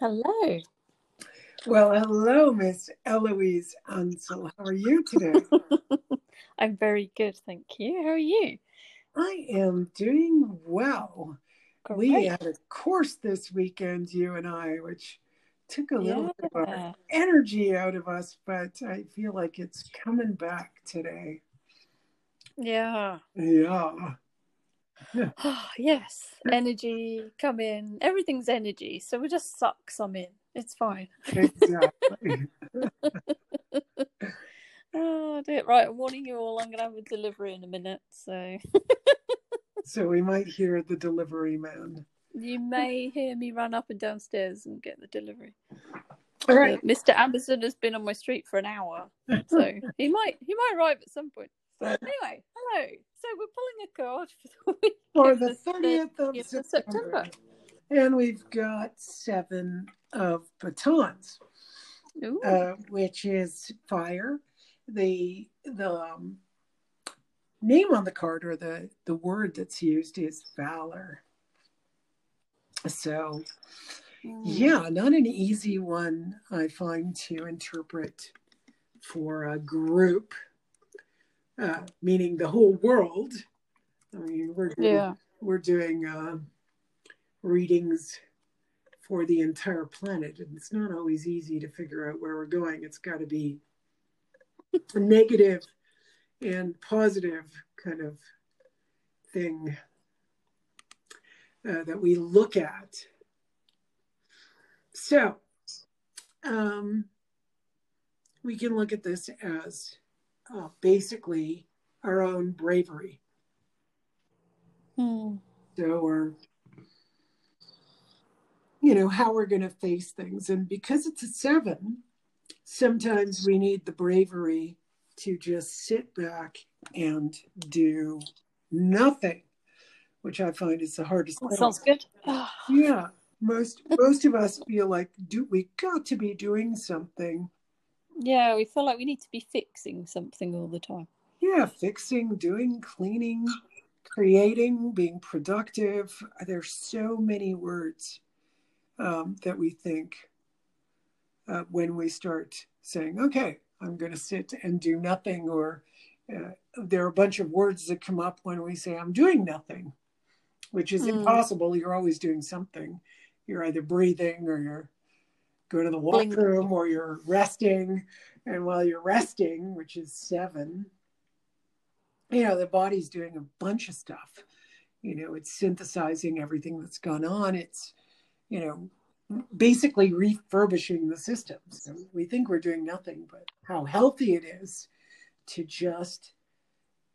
Hello. Well, hello, Miss Eloise um, Ansel. How are you today? I'm very good, thank you. How are you? I am doing well. Great. We had a course this weekend, you and I, which took a little bit of our energy out of us, but I feel like it's coming back today. Yeah. Yeah. Ah, yes. Energy, come in. Everything's energy. So we just suck some in. It's fine. Exactly. Ah, oh, dear. Right. I'm warning you all. I'm going to have a delivery in a minute. So so we might hear the delivery man. you may hear me run up and downstairs and get the delivery. All right. Mr. Amberson has been on my street for an hour. So he might he might arrive at some point. Anyway, hello. So we're pulling a card for the week For the 30th of 30th of September. And we've got seven of batons. Uh, which is fire. The the um, name on the card or the the word that's used is valor. So Mm. yeah, not an easy one I find to interpret for a group, uh, meaning the whole world. I mean, we're doing, Yeah. we're doing uh, readings for the entire planet, and it's not always easy to figure out where we're going. It's got to be a negative and positive kind of thing uh, that we look at. So, um, we can look at this as uh, basically our own bravery. Hmm. So, or you know how we're going to face things, and because it's a seven, sometimes we need the bravery to just sit back and do nothing, which I find is the hardest. That sounds good. Yeah, most most of us feel like do we got to be doing something. Yeah, we feel like we need to be fixing something all the time. Yeah, fixing, doing, cleaning, creating, being productive. There's so many words um, that we think uh, when we start saying, "Okay, I'm going to sit and do nothing," or uh, there are a bunch of words that come up when we say, "I'm doing nothing," which is Hmm. impossible. You're always doing something. You're either breathing or you're going to the washroom or you're resting. And while you're resting, which is seven, you know, the body's doing a bunch of stuff. You know, it's synthesizing everything that's gone on. It's, you know, basically refurbishing the system. So we think we're doing nothing, but how healthy it is to just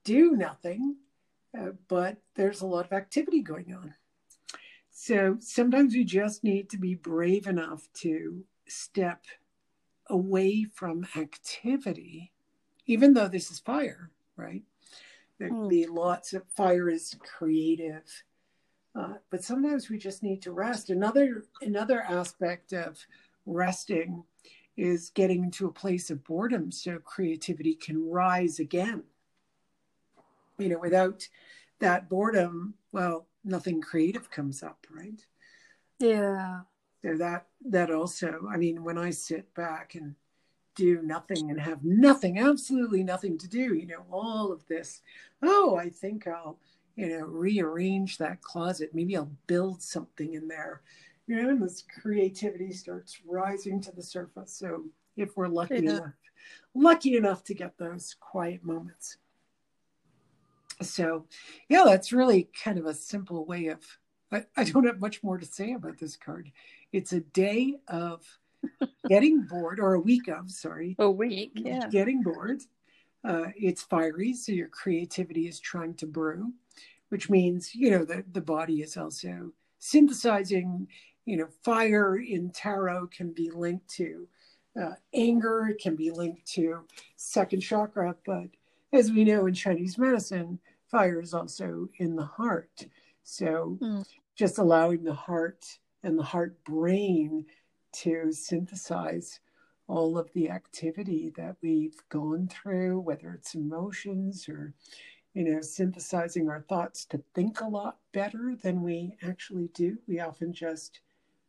do nothing. Uh, but there's a lot of activity going on. So sometimes we just need to be brave enough to step away from activity, even though this is fire, right? There can Hmm. be lots of fire is creative, uh, but sometimes we just need to rest. Another another aspect of resting is getting into a place of boredom so creativity can rise again. You know, without that boredom, well, nothing creative comes up, right? Yeah. So that that also, I mean, when I sit back and do nothing and have nothing, absolutely nothing to do, you know, all of this, oh, I think I'll, you know, rearrange that closet. Maybe I'll build something in there. You know, and this creativity starts rising to the surface. So if we're lucky Yeah. enough, lucky enough to get those quiet moments. So yeah, that's really kind of a simple way of I, I don't have much more to say about this card. It's a day of getting bored, or a week of, sorry, A week. Yeah. getting bored. Uh, it's fiery, so your creativity is trying to brew, which means, you know, the, the body is also synthesizing. You know, fire in tarot can be linked to uh, anger, it can be linked to second chakra, but as we know in Chinese medicine, fire is also in the heart. So Hmm. just allowing the heart and the heart brain to synthesize all of the activity that we've gone through, whether it's emotions or, you know, synthesizing our thoughts to think a lot better than we actually do. We often just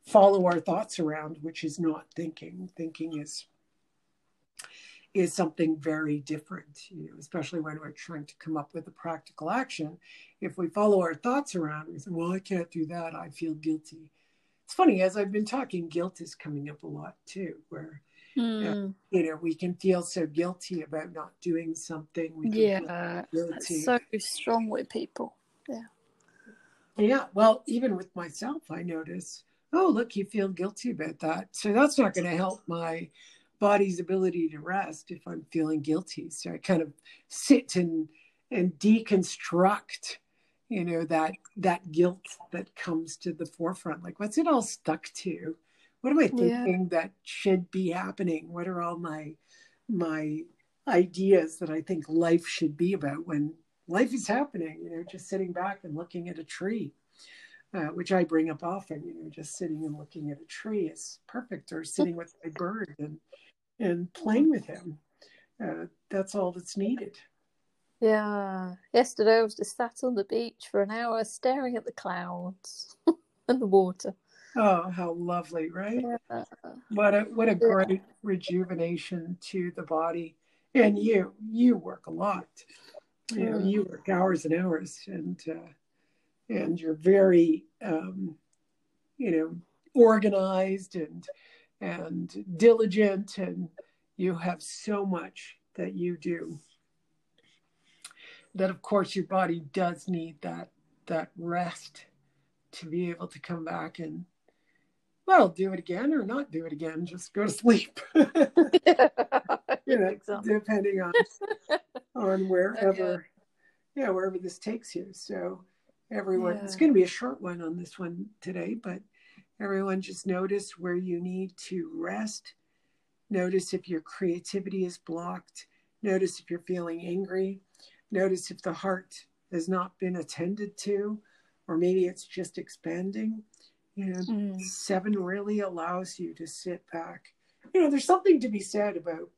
follow our thoughts around, which is not thinking. Thinking is is something very different, you know, especially when we're trying to come up with a practical action. If we follow our thoughts around, we say, "Well, I can't do that. I feel guilty." It's funny as I've been talking, guilt is coming up a lot too, where Mm. uh, you know we can feel so guilty about not doing something. We Yeah, that's so strong with people. Yeah. Yeah, well, even with myself, I notice, oh, look, you feel guilty about that. So that's not going to help my body's ability to rest if I'm feeling guilty. So I kind of sit and and deconstruct, you know, that that guilt that comes to the forefront. Like, what's it all stuck to? What am I Yeah. thinking that should be happening? What are all my my ideas that I think life should be about when life is happening, you know, just sitting back and looking at a tree, uh, which I bring up often, you know, just sitting and looking at a tree is perfect, or sitting with my bird and, and playing with him. Uh, that's all that's needed. Yeah. Yesterday I was just sat on the beach for an hour staring at the clouds and the water. Oh, how lovely, right? Yeah. What a what a great rejuvenation to the body. And you, you work a lot. You know, Mm. you work hours and hours, and uh, and you're very, um, you know, organized and and diligent, and you have so much that you do. That of course your body does need that that rest to be able to come back and well do it again or not do it again just go to sleep you know Exactly. depending on on wherever yeah wherever this takes you so everyone it's going to be a short one on this one today but everyone just notice where you need to rest notice if your creativity is blocked notice if you're feeling angry notice if the heart has not been attended to or maybe it's just expanding you know Mm. seven really allows you to sit back. You know, there's something to be said about,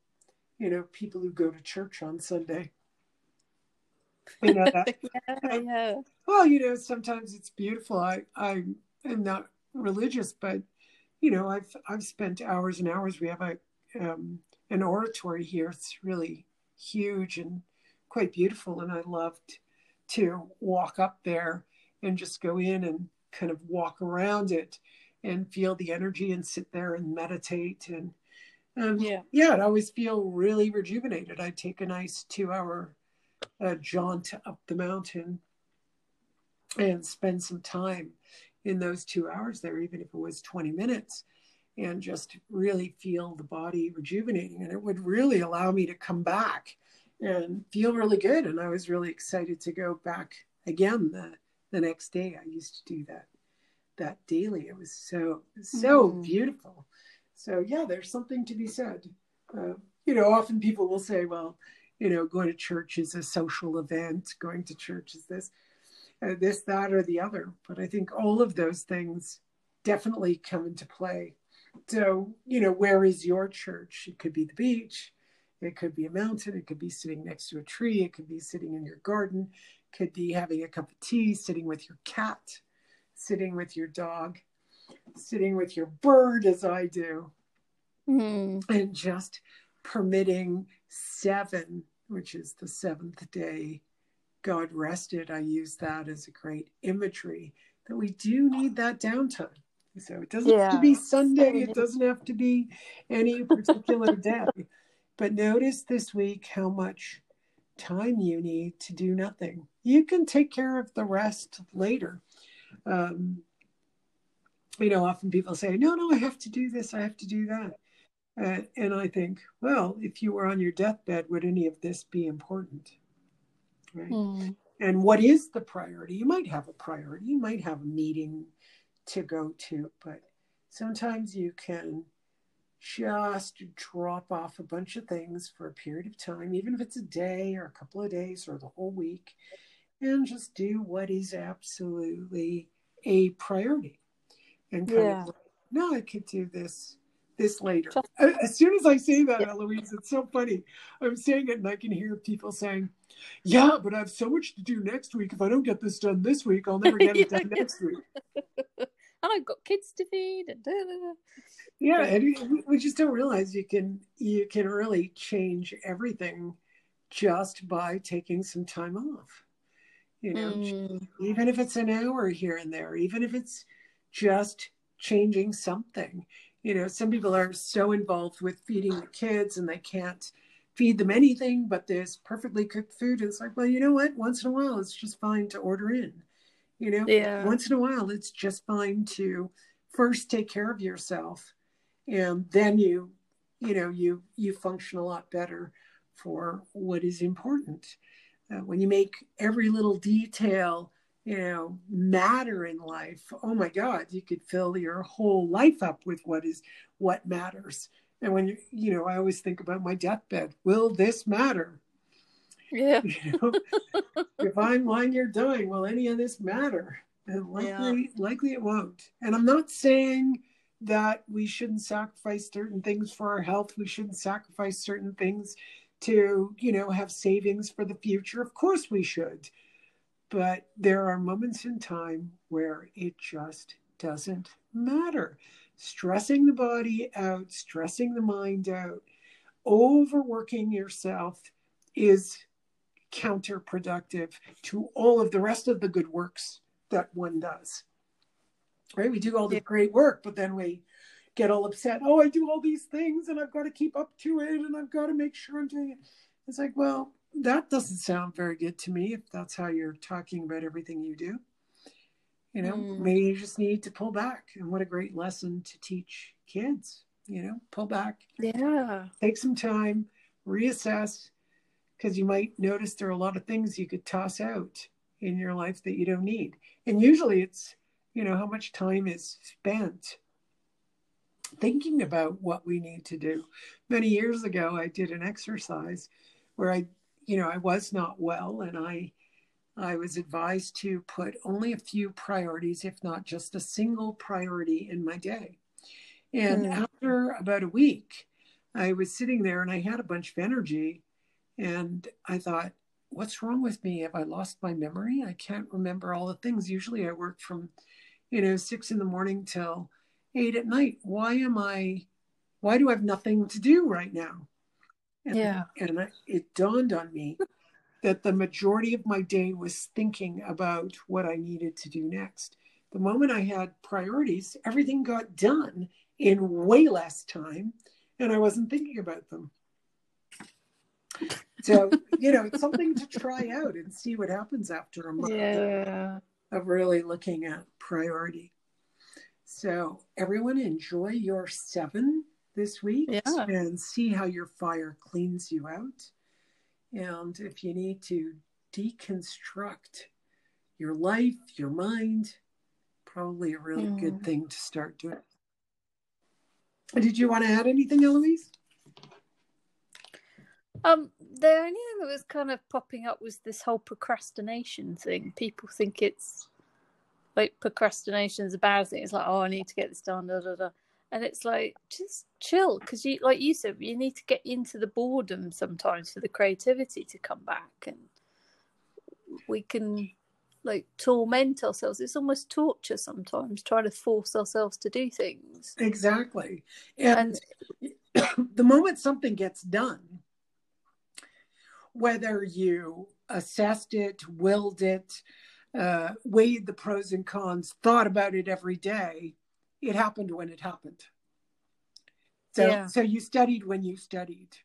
you know, people who go to church on Sunday. You know that. yeah, yeah. well, you know, sometimes it's beautiful. I I am not religious, but you know, I've I've spent hours and hours. We have a um, an oratory here. It's really huge and quite beautiful, and I loved to walk up there and just go in and kind of walk around it and feel the energy and sit there and meditate and um, Yeah. yeah, I'd always feel really rejuvenated. I'd take a nice two hour uh, jaunt up the mountain and spend some time in those two hours there, even if it was 20 minutes, and just really feel the body rejuvenating. And it would really allow me to come back and feel really good. And I was really excited to go back again the, the next day. I used to do that that daily. It was so so Mm. beautiful. So yeah, there's something to be said. Uh, you know, often people will say, well, you know, going to church is a social event. Going to church is this, uh, this, that, or the other. But I think all of those things definitely come into play. So, you know, where is your church? It could be the beach. It could be a mountain. It could be sitting next to a tree. It could be sitting in your garden. It could be having a cup of tea, sitting with your cat, sitting with your dog, sitting with your bird, as I do Mm. and just permitting seven, which is the seventh day, God rested. I use that as a great imagery that we do need that downtime. So it doesn't have to be Sunday, it doesn't have to be any particular day. But notice this week how much time you need to do nothing. You can take care of the rest later. Um, you know, often people say, no, no, I have to do this, I have to do that. Uh, and I think, well, if you were on your deathbed, would any of this be important? Right. Mm. And what is the priority? You might have a priority, you might have a meeting to go to, but sometimes you can just drop off a bunch of things for a period of time, even if it's a day or a couple of days or the whole week, and just do what is absolutely a priority. And kind Yeah. of, like, no, I could do this this later. Just- As soon as I say that, Yeah. Eloise, it's so funny. I'm saying it and I can hear people saying, yeah, but I have so much to do next week. If I don't get this done this week, I'll never get it Yeah. done next week. and I've got kids to feed and da, da, da. Yeah, and we just don't realize you can you can really change everything just by taking some time off. You know, mm. even if it's an hour here and there, even if it's just changing something. You know, some people are so involved with feeding the kids and they can't feed them anything, but there's perfectly cooked food. And it's like, well, you know what? Once in a while, it's just fine to order in. You know, yeah. once in a while, it's just fine to first take care of yourself, and then you, you know, you you function a lot better for what is important. Uh, when you make every little detail you know matter in life oh my god you could fill your whole life up with what is what matters and when you you know i always think about my deathbed. Will this matter? Yeah. You know, if i'm lying here dying will any of this matter? And likely yeah. likely it won't. And i'm not saying that we shouldn't sacrifice certain things for our health. We shouldn't sacrifice certain things to you know have savings for the future. Of course we should. But there are moments in time where it just doesn't matter. Stressing the body out, stressing the mind out, overworking yourself is counterproductive to all of the rest of the good works that one does. Right? We do all the great work, but then we get all upset. Oh, I do all these things and I've got to keep up to it and I've got to make sure I'm doing it. It's like, well, that doesn't sound very good to me if that's how you're talking about everything you do. You know, mm. maybe you just need to pull back. And what a great lesson to teach kids, you know, pull back. Yeah. Take some time, reassess, because you might notice there are a lot of things you could toss out in your life that you don't need. And usually it's, you know, how much time is spent thinking about what we need to do. Many years ago, I did an exercise where I you know, I was not well and I I was advised to put only a few priorities, if not just a single priority in my day. And mm. after about a week, I was sitting there and I had a bunch of energy. And I thought, what's wrong with me? Have I lost my memory? I can't remember all the things. Usually I work from, you know, six in the morning till eight at night. Why am I, why do I have nothing to do right now? And, yeah. And I, it dawned on me that the majority of my day was thinking about what I needed to do next. The moment I had priorities, everything got done in way less time, and I wasn't thinking about them. So, you know, it's something to try out and see what happens after a month yeah. of really looking at priority. So, everyone, enjoy your seven this week yeah. and see how your fire cleans you out. And if you need to deconstruct your life, your mind, probably a really mm. good thing to start doing. Did you want to add anything, Eloise? Um, the only thing that was kind of popping up was this whole procrastination thing. People think it's like procrastination is a bad thing. It's like, oh, I need to get this done. Da, da, da and it's like just chill because you like you said you need to get into the boredom sometimes for the creativity to come back. And we can like torment ourselves. It's almost torture sometimes trying to force ourselves to do things. Exactly. And, and the moment something gets done whether you assessed it willed it uh, weighed the pros and cons thought about it every day it happened when it happened. So, yeah. so you studied when you studied.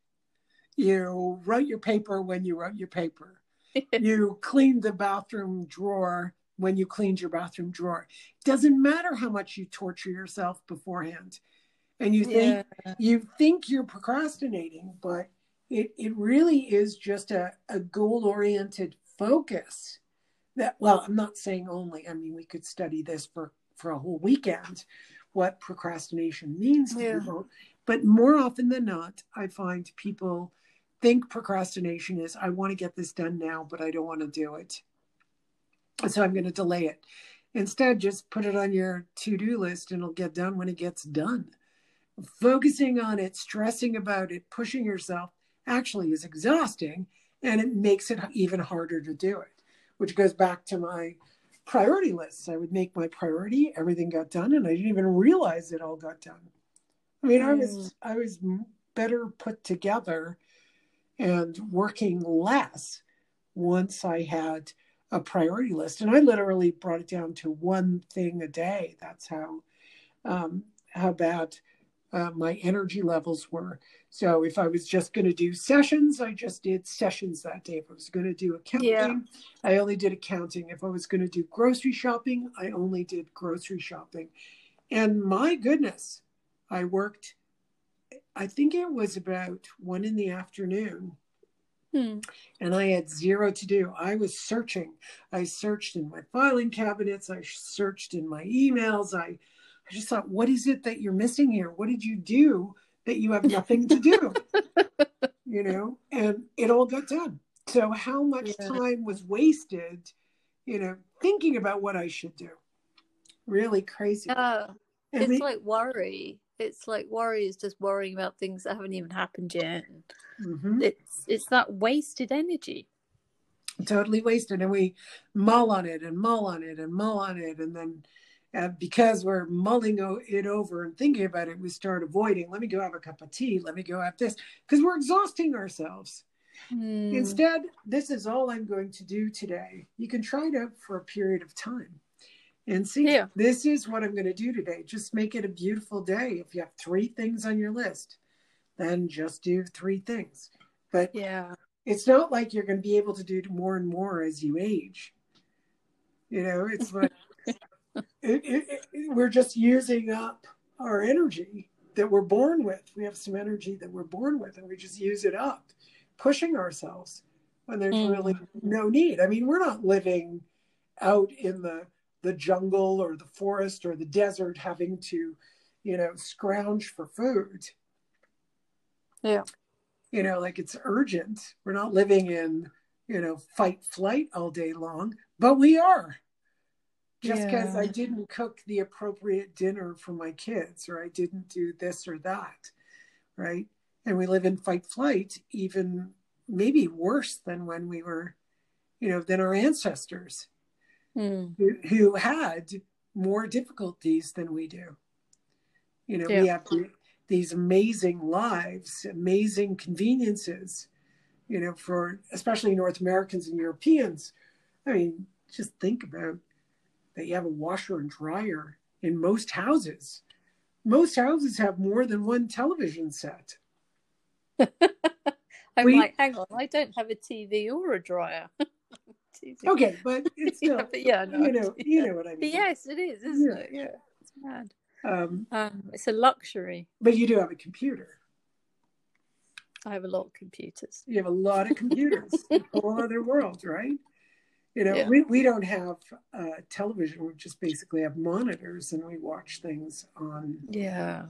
You wrote your paper when you wrote your paper. you cleaned the bathroom drawer when you cleaned your bathroom drawer. It doesn't matter how much you torture yourself beforehand. And you think yeah. you think you're procrastinating, but it, it really is just a, a goal oriented focus that well, I'm not saying only, I mean we could study this for for a whole weekend what procrastination means to yeah. people. But more often than not, I find people think procrastination is I want to get this done now, but I don't want to do it. So I'm going to delay it. Instead, just put it on your to do list and it'll get done when it gets done. Focusing on it, stressing about it, pushing yourself actually is exhausting and it makes it even harder to do it, which goes back to my priority lists. I would make my priority, everything got done, and I didn't even realize it all got done. I mean. I was mm. I was better put together and working less once I had a priority list. And I literally brought it down to one thing a day. That's how um, how bad uh, my energy levels were. So if I was just going to do sessions, I just did sessions that day. If I was going to do accounting, yeah. I only did accounting. If I was going to do grocery shopping, I only did grocery shopping. And my goodness, I worked, I think it was about one in the afternoon. Hmm. And I had zero to do. I was searching. I searched in my filing cabinets. I searched in my emails. I, I just thought, what is it that you're missing here? What did you do that you have nothing to do, you know, and it all got done. So, how much yeah. time was wasted, you know, thinking about what I should do? Really crazy. Uh, it's like worry. It's like worry is just worrying about things that haven't even happened yet. Mm-hmm. It's it's that wasted energy. Totally wasted, and we mull on it and mull on it and mull on it, and then uh, because we're mulling it over and thinking about it, we start avoiding. Let me go have a cup of tea. Let me go have this because we're exhausting ourselves. Mm. Instead, this is all I'm going to do today. You can try it out for a period of time and see. Yeah. This is what I'm going to do today. Just make it a beautiful day. If you have three things on your list, then just do three things. But yeah, it's not like you're going to be able to do more and more as you age. You know, it's like it, it, it, we're just using up our energy that we're born with. We have some energy that we're born with, and we just use it up, pushing ourselves when there's mm. really no need. I mean, we're not living out in the the jungle or the forest or the desert having to, you know, scrounge for food. Yeah. You know, like it's urgent. We're not living in, you know, fight flight all day long, but we are just because yeah. I didn't cook the appropriate dinner for my kids or I didn't do this or that, right? And we live in fight flight, even maybe worse than when we were, you know, than our ancestors mm. who, who, had more difficulties than we do. You know, yeah. we have the, these amazing lives, amazing conveniences, you know, for especially North Americans and Europeans. I mean, just think about that you have a washer and dryer in most houses. Most houses have more than one television set. I'm we, like, hang on, I don't have a TV or a dryer. okay, but it's still, yeah, but yeah, no, you know, yeah. you know what I mean. But yes, it is, isn't yeah. it? Yeah, it's mad. Um, um, it's a luxury. But you do have a computer. I have a lot of computers. You have a lot of computers. a whole other world, right? You know, yeah. we, we don't have uh, television. We just basically have monitors and we watch things on. Yeah.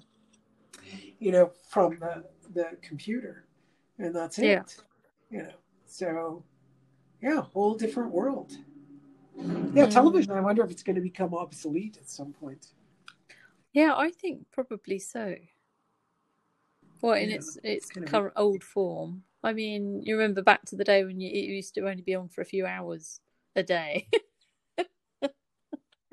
You know, from the, the computer. And that's it. Yeah. You know, so yeah, whole different world. Yeah, television. I wonder if it's going to become obsolete at some point. Yeah, I think probably so. Well, in yeah, its its current old form. I mean, you remember back to the day when you, it used to only be on for a few hours a day.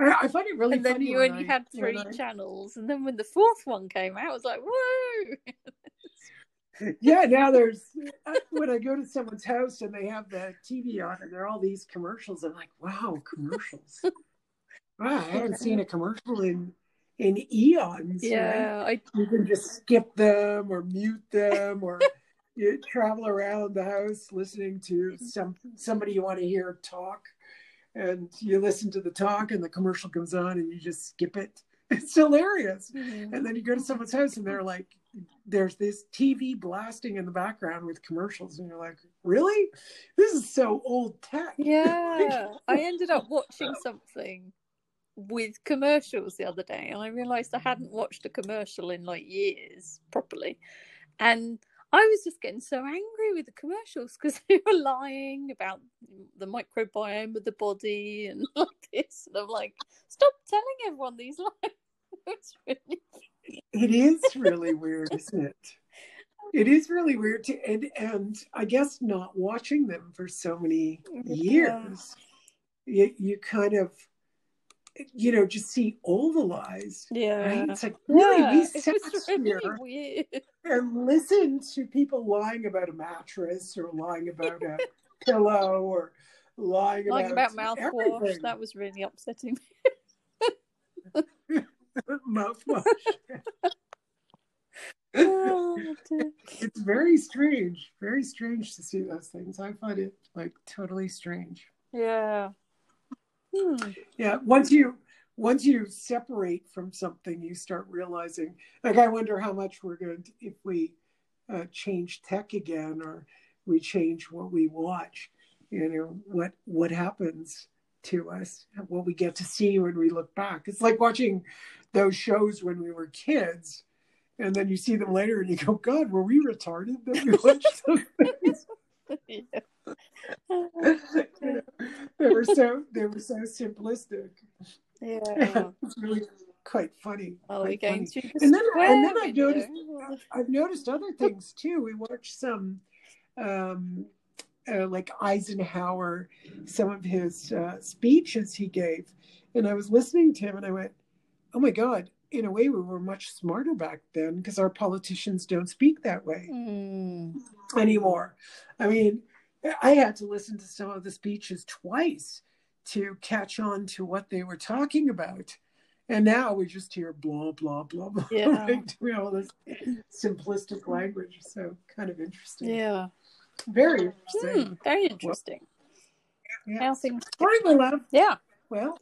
I find it really and then you only I, had three I... channels, and then when the fourth one came out, I was like, "Whoa!" yeah, now there's uh, when I go to someone's house and they have the TV on, and there are all these commercials. I'm like, "Wow, commercials! wow, I haven't seen a commercial in in eons." Yeah, right? I... you can just skip them or mute them or you travel around the house listening to some somebody you want to hear talk and you listen to the talk and the commercial comes on and you just skip it. It's hilarious. Mm-hmm. and then you go to someone's house and they're like there's this tv blasting in the background with commercials and you're like really? This is so old tech. Yeah i ended up watching something with commercials the other day and i realized i hadn't watched a commercial in like years properly. And I was just getting so angry with the commercials because they were lying about the microbiome of the body and like this. And I'm like, stop telling everyone these lies. it's really it is really weird, isn't it? It is really weird to and and I guess not watching them for so many years, you, you kind of you know, just see all the lies. Yeah. Right? It's like, really, Yeah, we sat really here weird. and listened to people lying about a mattress or lying about a pillow or lying Like about, about mouthwash, that was really upsetting. mouthwash. Oh, it's very strange, very strange to see those things. I find it like totally strange. yeah. Hmm. Yeah, once you once you separate from something, you start realizing. Like, I wonder how much we're going to if we uh, change tech again or we change what we watch. You know what what happens to us, what we get to see when we look back. It's like watching those shows when we were kids, and then you see them later and you go, "God, were we retarded that we watched those things?" Yeah. They were so they were so simplistic. yeah. it's really quite funny. We quite going funny. the And then- and then I noticed-? I've noticed other things too. We watched some, um, uh, like Eisenhower, some of his uh, speeches he gave, and I was listening to him, and I went, "Oh my God!" In a way, we were much smarter back then because our politicians don't speak that way Hmm. anymore. I mean, I had to listen to some of the speeches twice to catch on to what they were talking about. And now we just hear blah, blah, blah, blah. Yeah. Right? We all this simplistic language. So kind of interesting. Yeah. Very interesting. Very interesting. Yeah. Things. All right, my love. Yeah. Well,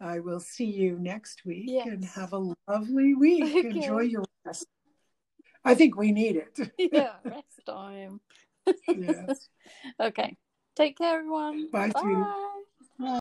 I will see you next week Yes. and have a lovely week. Okay. Enjoy your rest. I think we need it. Yeah. Rest time. yes. Okay. Take care, everyone. Bye. Bye.